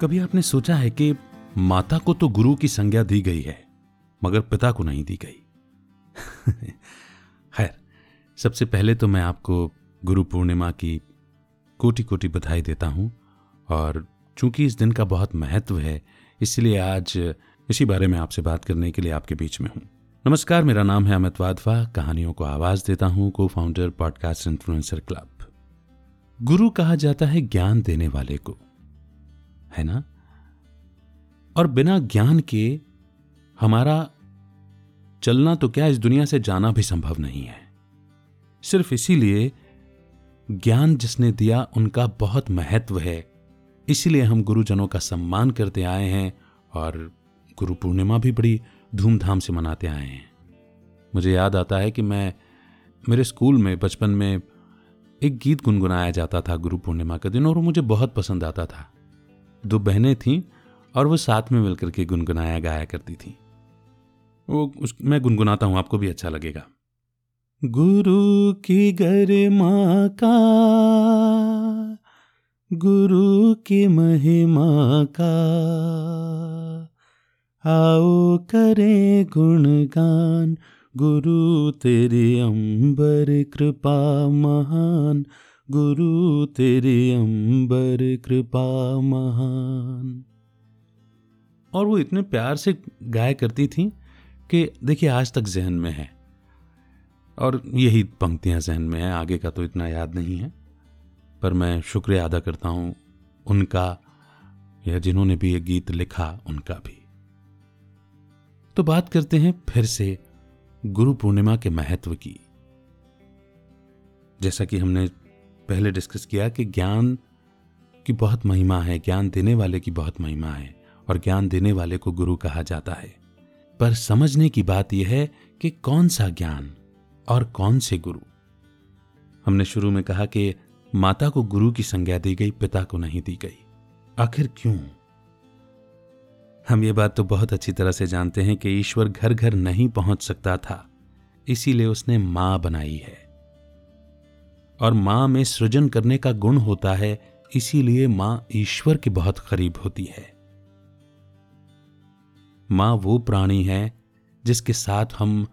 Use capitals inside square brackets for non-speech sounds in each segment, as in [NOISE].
कभी आपने सोचा है कि माता को तो गुरु की संज्ञा दी गई है, मगर पिता को नहीं दी गई? [LAUGHS] खैर, सबसे पहले तो मैं आपको गुरु पूर्णिमा की कोटि कोटि बधाई देता हूँ, और चूँकि इस दिन का बहुत महत्व है, इसलिए आज इसी बारे में आपसे बात करने के लिए आपके बीच में हूँ। नमस्कार, मेरा नाम है अमित वाधवा, कहानियों को आवाज़ देता हूँ को फाउंडर पॉडकास्ट इन्फ्लुएंसर क्लब गुरु कहा जाता है ज्ञान देने वाले को। है ना? और बिना ज्ञान के हमारा चलना तो क्या इस दुनिया से जाना भी संभव नहीं है। सिर्फ़ इसीलिए ज्ञान जिसने दिया उनका बहुत महत्व है। इसीलिए हम गुरुजनों का सम्मान करते आए हैं और गुरु पूर्णिमा भी बड़ी धूमधाम से मनाते आए हैं। मुझे याद आता है कि मैं, मेरे स्कूल में बचपन में एक गीत गुनगुनाया जाता था गुरु पूर्णिमा का दिन और मुझे बहुत पसंद आता था। दो बहनें थीं और वो साथ में मिलकर के गुनगुनाया गाया करती थी। वो उस, मैं गुनगुनाता हूँ, आपको भी अच्छा लगेगा। गुरु की गरिमा का गुरु की महिमा का, आओ करें गुणगान, गुरु तेरी अंबर कृपा महान गुरु तेरे अंबर कृपा महान। और वो इतने प्यार से गाया करती थी कि देखिए आज तक जहन में है। और यही पंक्तियाँ जहन में है, आगे का तो इतना याद नहीं है। पर मैं शुक्रिया अदा करता हूँ उनका या जिन्होंने भी ये गीत लिखा, उनका भी। तो बात करते हैं फिर से गुरु पूर्णिमा के महत्व की। जैसा कि हमने पहले डिस्कस किया कि ज्ञान की बहुत महिमा है, ज्ञान देने वाले की बहुत महिमा है और ज्ञान देने वाले को गुरु कहा जाता है। पर समझने की बात यह है कि कौन सा ज्ञान और कौन से गुरु। हमने शुरू में कहा कि माता को गुरु की संज्ञा दी गई, पिता को नहीं दी गई। आखिर क्यों? हम ये बात तो बहुत अच्छी तरह से जानते हैं कि ईश्वर घर घर नहीं पहुँच सकता था, इसीलिए उसने माँ बनाई है। और माँ में सृजन करने का गुण होता है, इसीलिए माँ ईश्वर के बहुत करीब होती है। माँ वो प्राणी है, जिसके साथ हम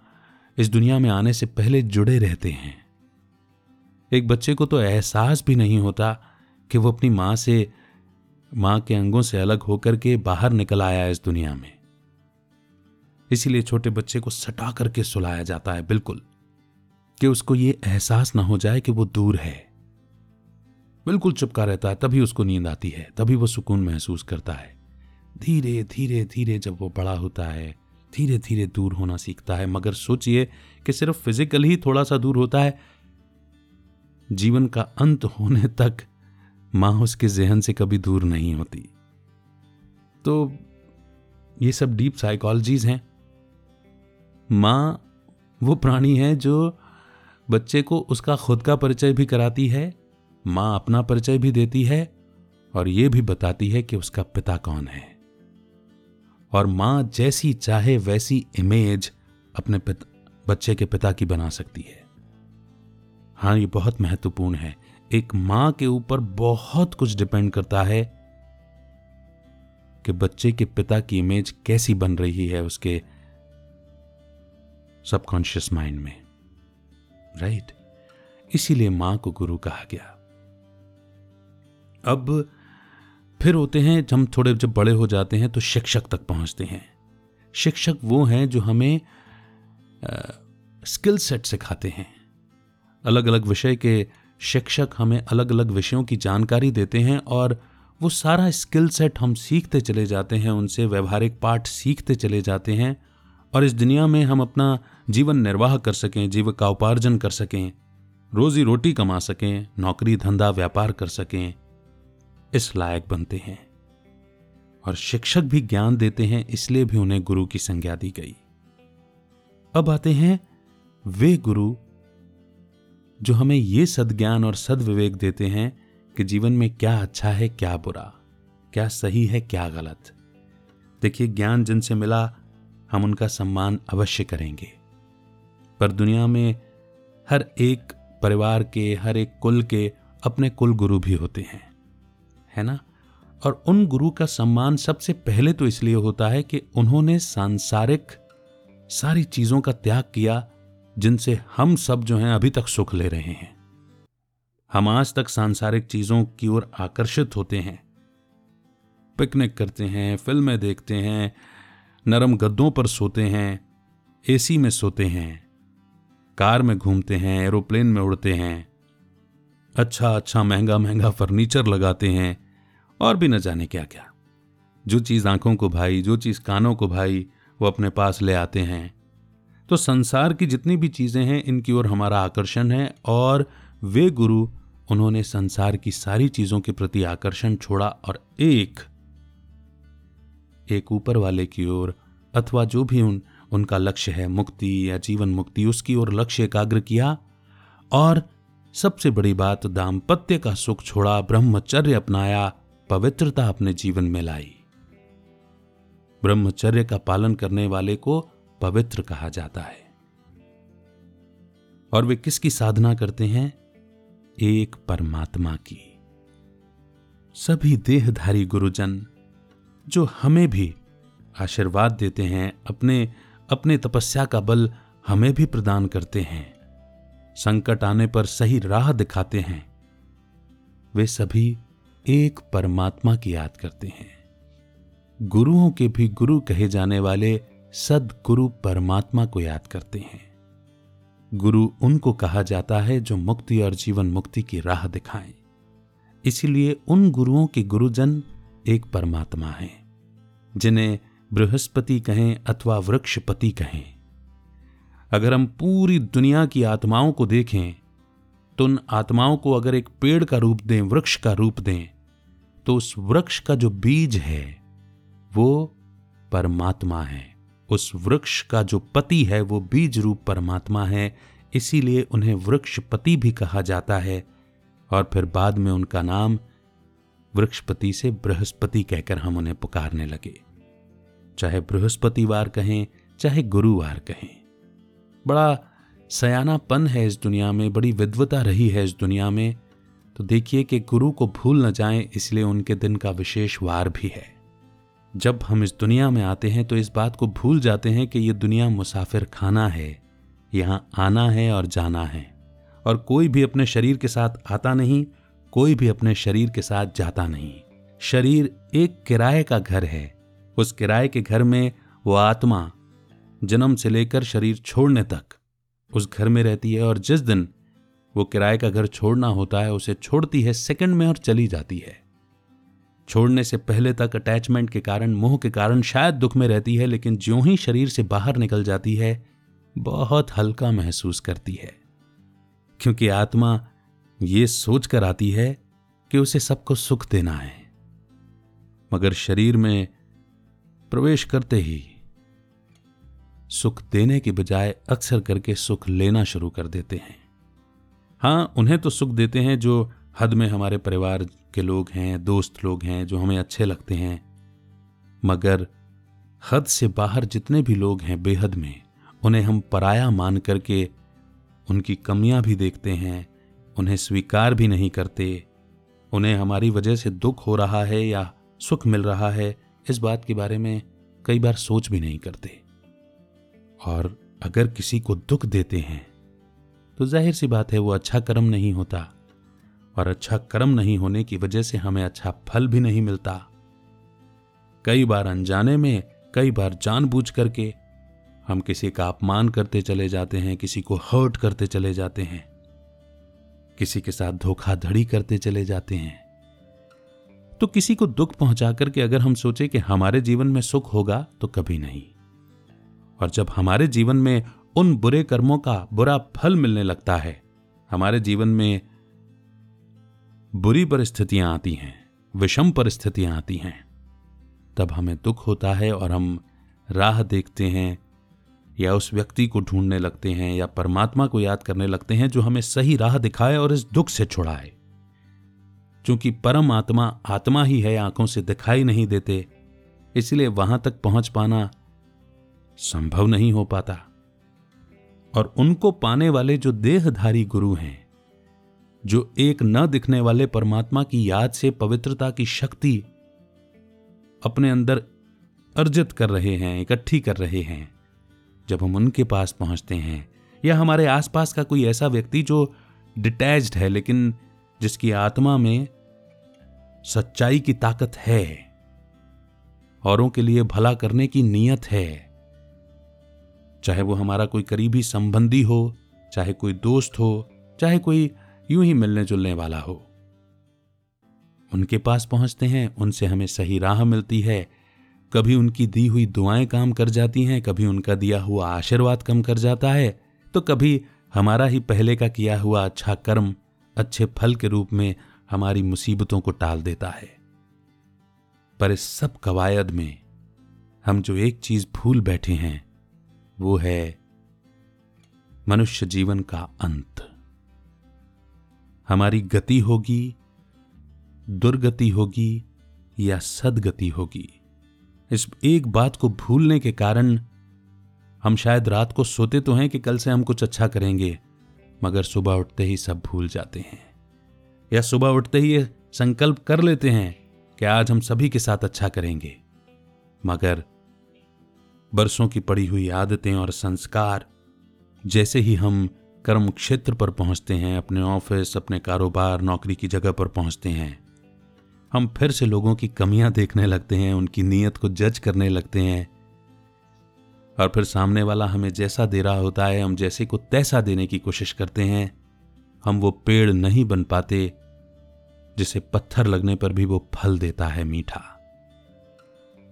इस दुनिया में आने से पहले जुड़े रहते हैं। एक बच्चे को तो एहसास भी नहीं होता कि वो अपनी माँ से, माँ के अंगों से अलग होकर के बाहर निकल आया इस दुनिया में। इसीलिए छोटे बच्चे को सटा करके सुलाया जाता है, बिल्कुल। कि उसको ये एहसास ना हो जाए कि वो दूर है। बिल्कुल चुपका रहता है, तभी उसको नींद आती है, तभी वो सुकून महसूस करता है। धीरे धीरे धीरे जब वो बड़ा होता है, धीरे धीरे दूर होना सीखता है, मगर सोचिए कि सिर्फ़ फ़िज़िकल ही थोड़ा सा दूर होता है। जीवन का अंत होने तक माँ उसके जहन से कभी दूर नहीं होती। तो ये सब डीप साइकोलॉजीज हैं। माँ वो प्राणी है जो बच्चे को उसका खुद का परिचय भी कराती है, माँ अपना परिचय भी देती है और यह भी बताती है कि उसका पिता कौन है। और माँ जैसी चाहे वैसी इमेज अपने पिता, बच्चे के पिता की बना सकती है। हाँ ये बहुत महत्वपूर्ण है। एक माँ के ऊपर बहुत कुछ डिपेंड करता है कि बच्चे के पिता की इमेज कैसी बन रही है उसके सबकॉन्शियस माइंड में। राइट। इसीलिए माँ को गुरु कहा गया। अब फिर होते हैं हम थोड़े, जब बड़े हो जाते हैं तो शिक्षक तक पहुँचते हैं। शिक्षक वो हैं जो हमें स्किल सेट सिखाते हैं। अलग अलग विषय के शिक्षक हमें अलग अलग विषयों की जानकारी देते हैं और वो सारा स्किल सेट हम सीखते चले जाते हैं, उनसे व्यवहारिक पाठ सीखते चले जाते हैं। और इस दुनिया में हम अपना जीवन निर्वाह कर सकें जीविका उपार्जन कर सकें, रोजी रोटी कमा सकें, नौकरी, धंधा, व्यापार कर सकें, इस लायक बनते हैं। और शिक्षक भी ज्ञान देते हैं, इसलिए भी उन्हें गुरु की संज्ञा दी गई। अब आते हैं, वे गुरु जो हमें ये सदज्ञान और सदविवेक देते हैं कि जीवन में क्या अच्छा है, क्या बुरा, क्या सही है, क्या गलत। देखिए, ज्ञान जिनसे मिला हम उनका सम्मान अवश्य करेंगे। पर दुनिया में हर एक परिवार के, हर एक कुल के अपने कुल गुरु भी होते हैं, है ना? और उन गुरु का सम्मान सबसे पहले तो इसलिए होता है कि उन्होंने सांसारिक सारी चीज़ों का त्याग किया, जिनसे हम सब जो हैं अभी तक सुख ले रहे हैं। हम आज तक सांसारिक चीज़ों की ओर आकर्षित होते हैं। पिकनिक करते हैं, फ़िल्में देखते हैं नरम गद्दों पर सोते हैं, एसी में सोते हैं, कार में घूमते हैं, एरोप्लेन में उड़ते हैं अच्छा अच्छा महँगा महँगा फर्नीचर लगाते हैं, और भी न जाने क्या क्या जो चीज़ आँखों को भाई, जो चीज़ कानों को भाई, वो अपने पास ले आते हैं। तो संसार की जितनी भी चीज़ें हैं, इनकी ओर हमारा आकर्षण है, और वे गुरु, उन्होंने संसार की सारी चीज़ों के प्रति आकर्षण छोड़ा और एक एक ऊपर वाले की ओर, अथवा जो भी उन, उनका लक्ष्य है मुक्ति या जीवन मुक्ति, उसकी ओर लक्ष्य एकाग्र किया। और सबसे बड़ी बात, दाम्पत्य का सुख छोड़ा, ब्रह्मचर्य अपनाया, पवित्रता अपने जीवन में लाई। ब्रह्मचर्य का पालन करने वाले को पवित्र कहा जाता है। और वे किसकी साधना करते हैं? एक परमात्मा की। सभी देहधारी गुरुजन जो हमें भी आशीर्वाद देते हैं, अपने अपने तपस्या का बल हमें भी प्रदान करते हैं। संकट आने पर सही राह दिखाते हैं। वे सभी एक परमात्मा की याद करते हैं। गुरुओं के भी गुरु कहे जाने वाले सदगुरु परमात्मा को याद करते हैं। गुरु उनको कहा जाता है जो मुक्ति और जीवन मुक्ति की राह दिखाएँ। इसीलिए उन गुरुओं के गुरुजन एक परमात्मा हैं, जिन्हें बृहस्पति कहें अथवा वृक्षपति कहें। अगर हम पूरी दुनिया की आत्माओं को देखें तो उन आत्माओं को अगर एक पेड़ का रूप दें, वृक्ष का रूप दें तो उस वृक्ष का जो बीज है, वो परमात्मा है। उस वृक्ष का जो पति है, वो बीज रूप परमात्मा है, इसीलिए उन्हें वृक्षपति भी कहा जाता है, और फिर बाद में उनका नाम वृक्षपति से बृहस्पति कहकर हम उन्हें पुकारने लगे। चाहे बृहस्पतिवार कहें, चाहे गुरुवार कहें। बड़ा सयानापन है इस दुनिया में, बड़ी विद्वता रही है इस दुनिया में। तो देखिए कि गुरु को भूल न जाएँ, इसलिए उनके दिन का विशेष वार भी है। जब हम इस दुनिया में आते हैं तो इस बात को भूल जाते हैं कि यह दुनिया मुसाफिर खाना है। यहाँ आना है और जाना है। और कोई भी अपने शरीर के साथ आता नहीं कोई भी अपने शरीर के साथ जाता नहीं। शरीर एक किराए का घर है। उस किराए के घर में वो आत्मा जन्म से लेकर शरीर छोड़ने तक उस घर में रहती है और जिस दिन वो किराए का घर छोड़ना होता है, उसे छोड़ती है, सेकंड में और चली जाती है। छोड़ने से पहले तक अटैचमेंट के कारण, मोह के कारण शायद दुख में रहती है, लेकिन ज्यों ही शरीर से बाहर निकल जाती है, बहुत हल्का महसूस करती है। क्योंकि आत्मा ये सोच कर आती है कि उसे सबको सुख देना है। मगर शरीर में प्रवेश करते ही सुख देने के बजाय अक्सर करके सुख लेना शुरू कर देते हैं। हाँ उन्हें तो सुख देते हैं जो हद में हमारे परिवार के लोग हैं, दोस्त लोग हैं, जो हमें अच्छे लगते हैं। मगर हद से बाहर जितने भी लोग हैं बेहद में, उन्हें हम पराया मान करके उनकी कमियाँ भी देखते हैं उन्हें स्वीकार भी नहीं करते। उन्हें हमारी वजह से दुख हो रहा है या सुख मिल रहा है, इस बात के बारे में कई बार सोच भी नहीं करते। और अगर किसी को दुख देते हैं तो ज़ाहिर सी बात है वो अच्छा कर्म नहीं होता। और अच्छा कर्म नहीं होने की वजह से हमें अच्छा फल भी नहीं मिलता। कई बार अनजाने में, कई बार जानबूझ करके हम किसी का अपमान करते चले जाते हैं, किसी को हर्ट करते चले जाते हैं। किसी के साथ धोखाधड़ी करते चले जाते हैं। तो किसी को दुख पहुँचा करके अगर हम सोचे कि हमारे जीवन में सुख होगा तो कभी नहीं। और जब हमारे जीवन में उन बुरे कर्मों का बुरा फल मिलने लगता है, हमारे जीवन में बुरी परिस्थितियाँ आती हैं, विषम परिस्थितियाँ आती हैं, तब हमें दुख होता है और हम राह देखते हैं या उस व्यक्ति को ढूँढने लगते हैं या परमात्मा को याद करने लगते हैं जो हमें सही राह दिखाए और इस दुख से छुड़ाए। क्योंकि परम आत्मा आत्मा ही है, आँखों से दिखाई नहीं देते, इसलिए वहाँ तक पहुँच पाना संभव नहीं हो पाता। और उनको पाने वाले जो देहधारी गुरु हैं, जो एक न दिखने वाले परमात्मा की याद से पवित्रता की शक्ति अपने अंदर अर्जित कर रहे हैं, इकट्ठी कर रहे हैं जब हम उनके पास पहुँचते हैं, या हमारे आसपास का कोई ऐसा व्यक्ति जो डिटैच्ड है, लेकिन जिसकी आत्मा में सच्चाई की ताकत है, औरों के लिए भला करने की नीयत है, चाहे वो हमारा कोई करीबी संबंधी हो, चाहे कोई दोस्त हो, चाहे कोई यूँ ही मिलने जुलने वाला हो, उनके पास पहुँचते हैं, उनसे हमें सही राह मिलती है कभी उनकी दी हुई दुआएँ काम कर जाती हैं, कभी उनका दिया हुआ आशीर्वाद कम कर जाता है तो कभी हमारा ही पहले का किया हुआ अच्छा कर्म, अच्छे फल के रूप में हमारी मुसीबतों को टाल देता है। पर इस सब कवायद में हम जो एक चीज़ भूल बैठे हैं, वो है मनुष्य जीवन का अंत। हमारी गति होगी, दुर्गति होगी या सदगति होगी। इस एक बात को भूलने के कारण हम शायद रात को सोते तो हैं कि कल से हम कुछ अच्छा करेंगे, मगर सुबह उठते ही सब भूल जाते हैं। या सुबह उठते ही ये संकल्प कर लेते हैं कि आज हम सभी के साथ अच्छा करेंगे। मगर बरसों की पड़ी हुई आदतें और संस्कार, जैसे ही हम कर्म क्षेत्र पर पहुँचते हैं, अपने ऑफ़िस, अपने कारोबार, नौकरी की जगह पर पहुँचते हैं हम फिर से लोगों की कमियाँ देखने लगते हैं, उनकी नीयत को जज करने लगते हैं। और फिर सामने वाला हमें जैसा दे रहा होता है, हम जैसे को तैसा देने की कोशिश करते हैं, हम वो पेड़ नहीं बन पाते, जिसे पत्थर लगने पर भी वो फल देता है मीठा,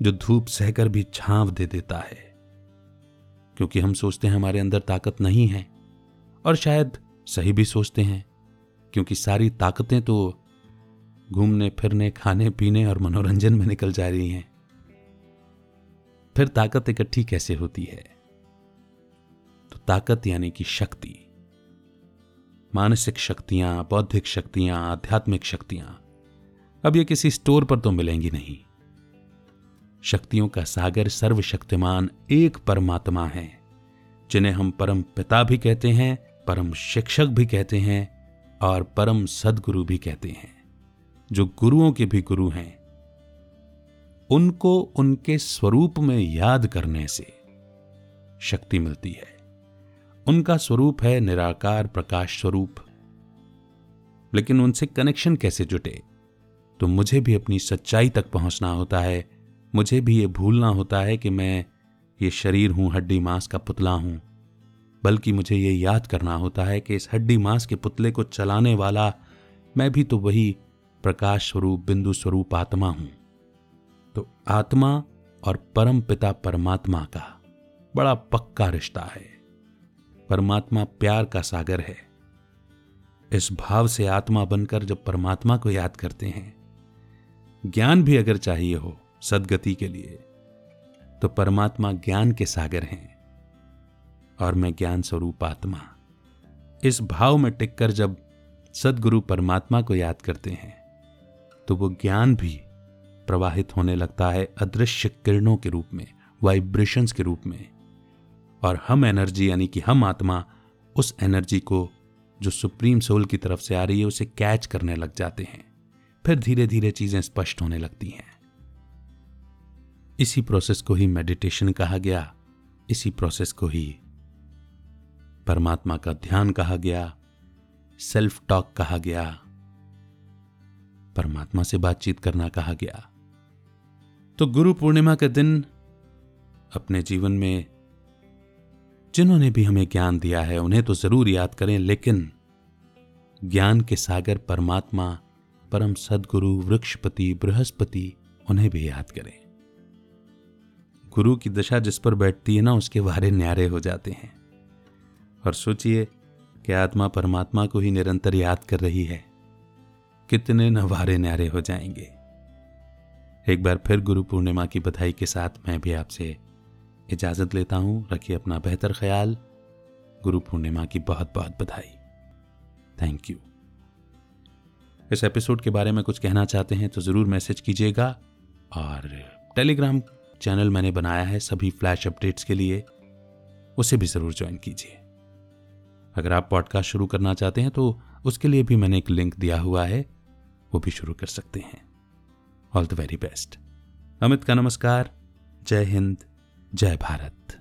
जो धूप सहकर भी छांव दे देता है। क्योंकि हम सोचते हैं हमारे अंदर ताकत नहीं है, और शायद सही भी सोचते हैं, क्योंकि सारी ताकतें तो घूमने, फिरने, खाने, पीने और मनोरंजन में निकल जा रही हैं। फिर ताकत इकट्ठी कैसे होती है? तो ताकत यानी कि शक्ति। मानसिक शक्तियाँ, बौद्धिक शक्तियाँ, आध्यात्मिक शक्तियाँ, अब ये किसी स्टोर पर तो मिलेंगी नहीं। शक्तियों का सागर सर्वशक्तिमान एक परमात्मा है, जिन्हें हम परम पिता भी कहते हैं, परम शिक्षक भी कहते हैं और परम सदगुरु भी कहते हैं। जो गुरुओं के भी गुरु हैं, उनको उनके स्वरूप में याद करने से शक्ति मिलती है। उनका स्वरूप है निराकार प्रकाश स्वरूप। लेकिन उनसे कनेक्शन कैसे जुटे? तो मुझे भी अपनी सच्चाई तक पहुँचना होता है। मुझे भी ये भूलना होता है कि मैं ये शरीर हूँ, हड्डी मांस का पुतला हूँ। बल्कि मुझे ये याद करना होता है कि इस हड्डी मांस के पुतले को चलाने वाला मैं भी तो वही प्रकाश स्वरूप बिंदु स्वरूप आत्मा हूँ। तो आत्मा और परम पिता परमात्मा का बड़ा पक्का रिश्ता है। परमात्मा प्यार का सागर है। इस भाव से आत्मा बनकर जब परमात्मा को याद करते हैं, ज्ञान भी अगर चाहिए हो सदगति के लिए तो परमात्मा ज्ञान के सागर हैं और मैं ज्ञान स्वरूप आत्मा। इस भाव में टिककर जब सदगुरु परमात्मा को याद करते हैं तो वो ज्ञान भी प्रवाहित होने लगता है अदृश्य किरणों के रूप में वाइब्रेशंस के रूप में। और हम एनर्जी यानी कि हम आत्मा, उस एनर्जी को जो सुप्रीम सोल की तरफ़ से आ रही है, उसे कैच करने लग जाते हैं। फिर धीरे धीरे चीज़ें स्पष्ट होने लगती हैं। इसी प्रोसेस को ही मेडिटेशन कहा गया। इसी प्रोसेस को ही परमात्मा का ध्यान कहा गया। सेल्फ टॉक कहा गया। परमात्मा से बातचीत करना कहा गया। तो गुरु पूर्णिमा के दिन अपने जीवन में जिन्होंने भी हमें ज्ञान दिया है, उन्हें तो ज़रूर याद करें, लेकिन ज्ञान के सागर परमात्मा, परम सदगुरु, वृक्षपति, बृहस्पति, उन्हें भी याद करें। गुरु की दशा जिस पर बैठती है ना, उसके वारे न्यारे हो जाते हैं। और सोचिए कि आत्मा परमात्मा को ही निरंतर याद कर रही है। कितने नवारे न्यारे हो जाएँगे। एक बार फिर गुरु पूर्णिमा की बधाई के साथ मैं भी आपसे इजाज़त लेता हूँ। रखिए अपना बेहतर ख्याल। गुरु पूर्णिमा की बहुत बहुत बधाई। थैंक यू इस एपिसोड के बारे में कुछ कहना चाहते हैं तो ज़रूर मैसेज कीजिएगा और टेलीग्राम चैनल मैंने बनाया है सभी फ्लैश अपडेट्स के लिए, उसे भी ज़रूर ज्वाइन कीजिए। अगर आप पॉडकास्ट शुरू करना चाहते हैं तो उसके लिए भी मैंने एक लिंक दिया हुआ है। वो भी शुरू कर सकते हैं। All the very best Amit का नमस्कार। जय हिंद। जय भारत।